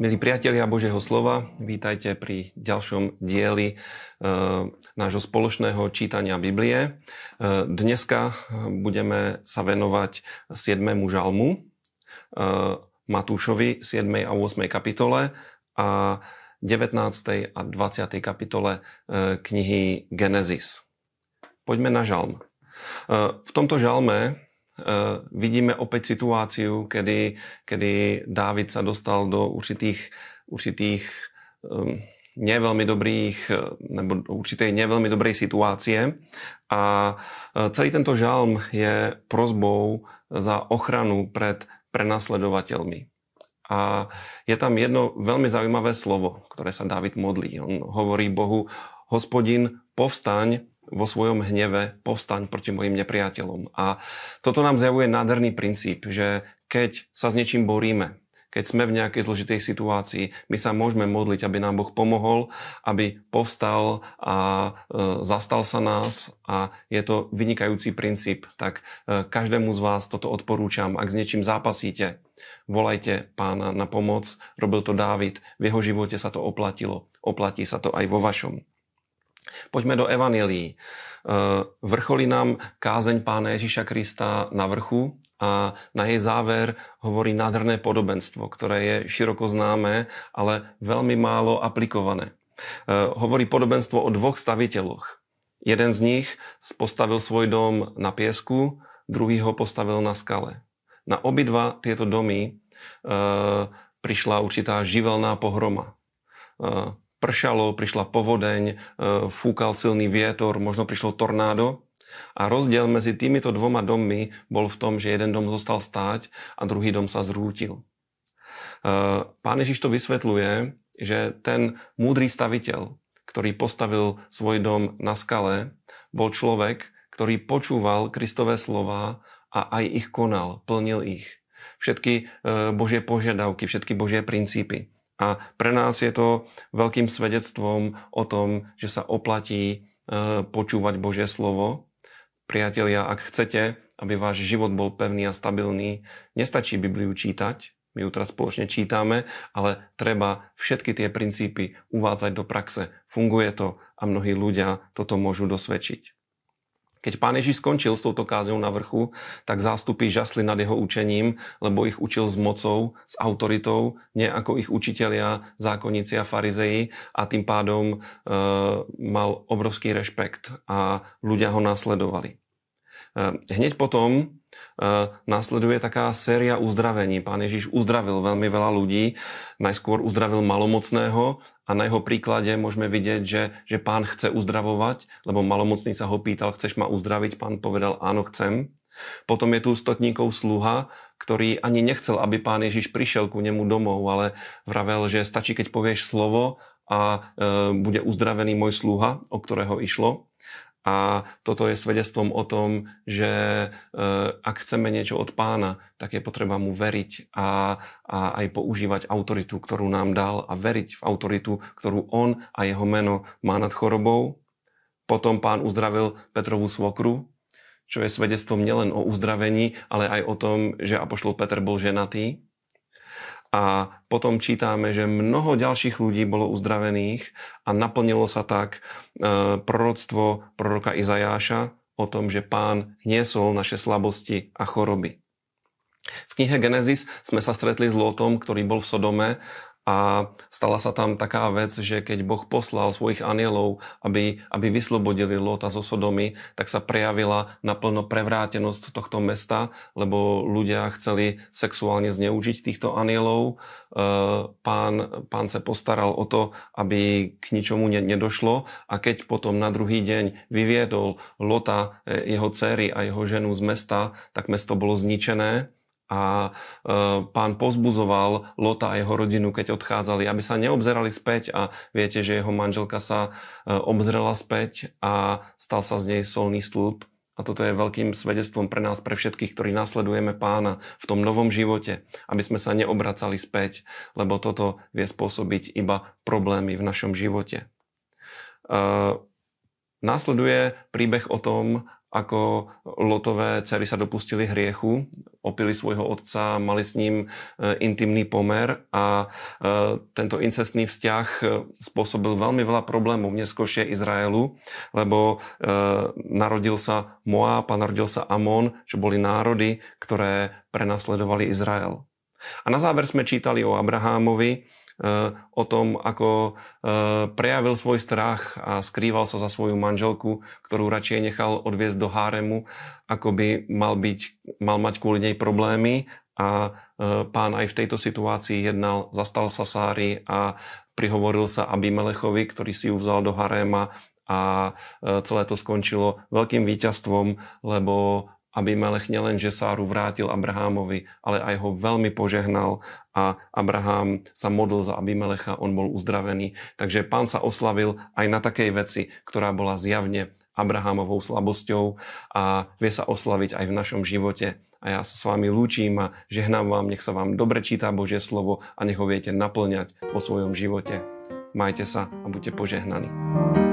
Milí priatelia Božieho slova, vítajte pri ďalšom dieli e, nášho spoločného čítania Biblie. E, dneska budeme sa venovať 7. žalmu e, Matúšovi 7. a 8. kapitole a 19. a 20. kapitole e, knihy Genesis. Poďme na žalm. E, v tomto žalme vidíme opäť situáciu, kedy, kedy Dávid sa dostal do určitých, určitých um, neveľmi dobrých, eh, nebo určitej neveľmi dobrej situácie. A celý tento žalm je prozbou za ochranu pred prenasledovateľmi. A je tam jedno veľmi zaujímavé slovo, ktoré sa Dávid modlí. On hovorí Bohu, hospodin, povstaň, vo svojom hneve povstaň proti mojim nepriateľom. A toto nám zjavuje nádherný princíp, že keď sa s niečím boríme, keď sme v nejakej zložitej situácii, my sa môžeme modliť, aby nám Boh pomohol, aby povstal a e, zastal sa nás a je to vynikajúci princíp. Tak e, každému z vás toto odporúčam. Ak s niečím zápasíte, volajte pána na pomoc. Robil to Dávid, v jeho živote sa to oplatilo. Oplatí sa to aj vo vašom. Poďme do Evangelii. E, vrcholí nám kázeň pána Ježiša Krista na vrchu a na jej záver hovorí nádherné podobenstvo, ktoré je široko známe, ale veľmi málo aplikované. E, hovorí podobenstvo o dvoch staviteľoch. Jeden z nich postavil svoj dom na piesku, druhý ho postavil na skale. Na obidva tieto domy e, prišla určitá živelná pohroma pršalo, prišla povodeň, e, fúkal silný vietor, možno prišlo tornádo. A rozdiel medzi týmito dvoma dommi bol v tom, že jeden dom zostal stáť a druhý dom sa zrútil. E, pán Ježiš to vysvetľuje, že ten múdry staviteľ, ktorý postavil svoj dom na skale, bol človek, ktorý počúval Kristové slova a aj ich konal, plnil ich. Všetky e, Božie požiadavky, všetky Božie princípy. A pre nás je to veľkým svedectvom o tom, že sa oplatí e, počúvať Božie slovo. Priatelia, ak chcete, aby váš život bol pevný a stabilný, nestačí Bibliu čítať, my ju teraz spoločne čítame, ale treba všetky tie princípy uvádzať do praxe. Funguje to a mnohí ľudia toto môžu dosvedčiť. Keď pán Ježiš skončil s touto kázňou na vrchu, tak zástupy žasli nad jeho učením, lebo ich učil s mocou, s autoritou, nie ako ich učitelia, zákonníci a farizeji a tým pádom e, mal obrovský rešpekt a ľudia ho následovali. E, hneď potom následuje taká séria uzdravení. Pán Ježiš uzdravil veľmi veľa ľudí, najskôr uzdravil malomocného a na jeho príklade môžeme vidieť, že, že pán chce uzdravovať, lebo malomocný sa ho pýtal, chceš ma uzdraviť? Pán povedal, áno, chcem. Potom je tu stotníkov sluha, ktorý ani nechcel, aby pán Ježiš prišiel ku nemu domov, ale vravel, že stačí, keď povieš slovo a e, bude uzdravený môj sluha, o ktorého išlo. A toto je svedectvom o tom, že e, ak chceme niečo od pána, tak je potreba mu veriť a, a aj používať autoritu, ktorú nám dal a veriť v autoritu, ktorú on a jeho meno má nad chorobou. Potom pán uzdravil Petrovú svokru, čo je svedectvom nielen o uzdravení, ale aj o tom, že Apoštol Peter bol ženatý a potom čítame, že mnoho ďalších ľudí bolo uzdravených a naplnilo sa tak e, proroctvo proroka Izajáša o tom, že pán hniesol naše slabosti a choroby. V knihe Genesis sme sa stretli s Lotom, ktorý bol v Sodome a stala sa tam taká vec, že keď Boh poslal svojich anielov, aby, aby vyslobodili Lota zo Sodomy, tak sa prejavila naplno prevrátenosť tohto mesta, lebo ľudia chceli sexuálne zneužiť týchto anielov. E, pán, pán sa postaral o to, aby k ničomu nedošlo a keď potom na druhý deň vyviedol Lota, e, jeho céry a jeho ženu z mesta, tak mesto bolo zničené a e, pán pozbuzoval Lota a jeho rodinu, keď odchádzali, aby sa neobzerali späť a viete, že jeho manželka sa e, obzrela späť a stal sa z nej solný stĺp. A toto je veľkým svedectvom pre nás, pre všetkých, ktorí nasledujeme pána v tom novom živote, aby sme sa neobracali späť, lebo toto vie spôsobiť iba problémy v našom živote. Uh, následuje príbeh o tom, ako Lotové dcery sa dopustili hriechu, opili svojho otca, mali s ním e, intimný pomer a e, tento incestný vzťah e, spôsobil veľmi veľa problémov v neskôršie Izraelu, lebo narodil sa Moab a narodil sa Amon, čo boli národy, ktoré prenasledovali Izrael. A na záver sme čítali o Abrahámovi, o tom, ako eh, prejavil svoj strach a skrýval sa za svoju manželku, ktorú radšej nechal odviezť do háremu, ako by mal, byť, mal mať kvôli nej problémy. A eh, pán aj v tejto situácii jednal, zastal sa Sári a prihovoril sa Abimelechovi, ktorý si ju vzal do haréma a celé to skončilo veľkým víťazstvom, lebo Abimelech nielenže Sáru vrátil Abrahámovi, ale aj ho veľmi požehnal a Abraham sa modlil za Abimelecha, on bol uzdravený. Takže pán sa oslavil aj na takej veci, ktorá bola zjavne Abrahámovou slabosťou a vie sa oslaviť aj v našom živote. A ja sa s vami lúčim a žehnám vám, nech sa vám dobre číta Božie slovo a nech ho viete naplňať vo svojom živote. Majte sa a buďte požehnaní.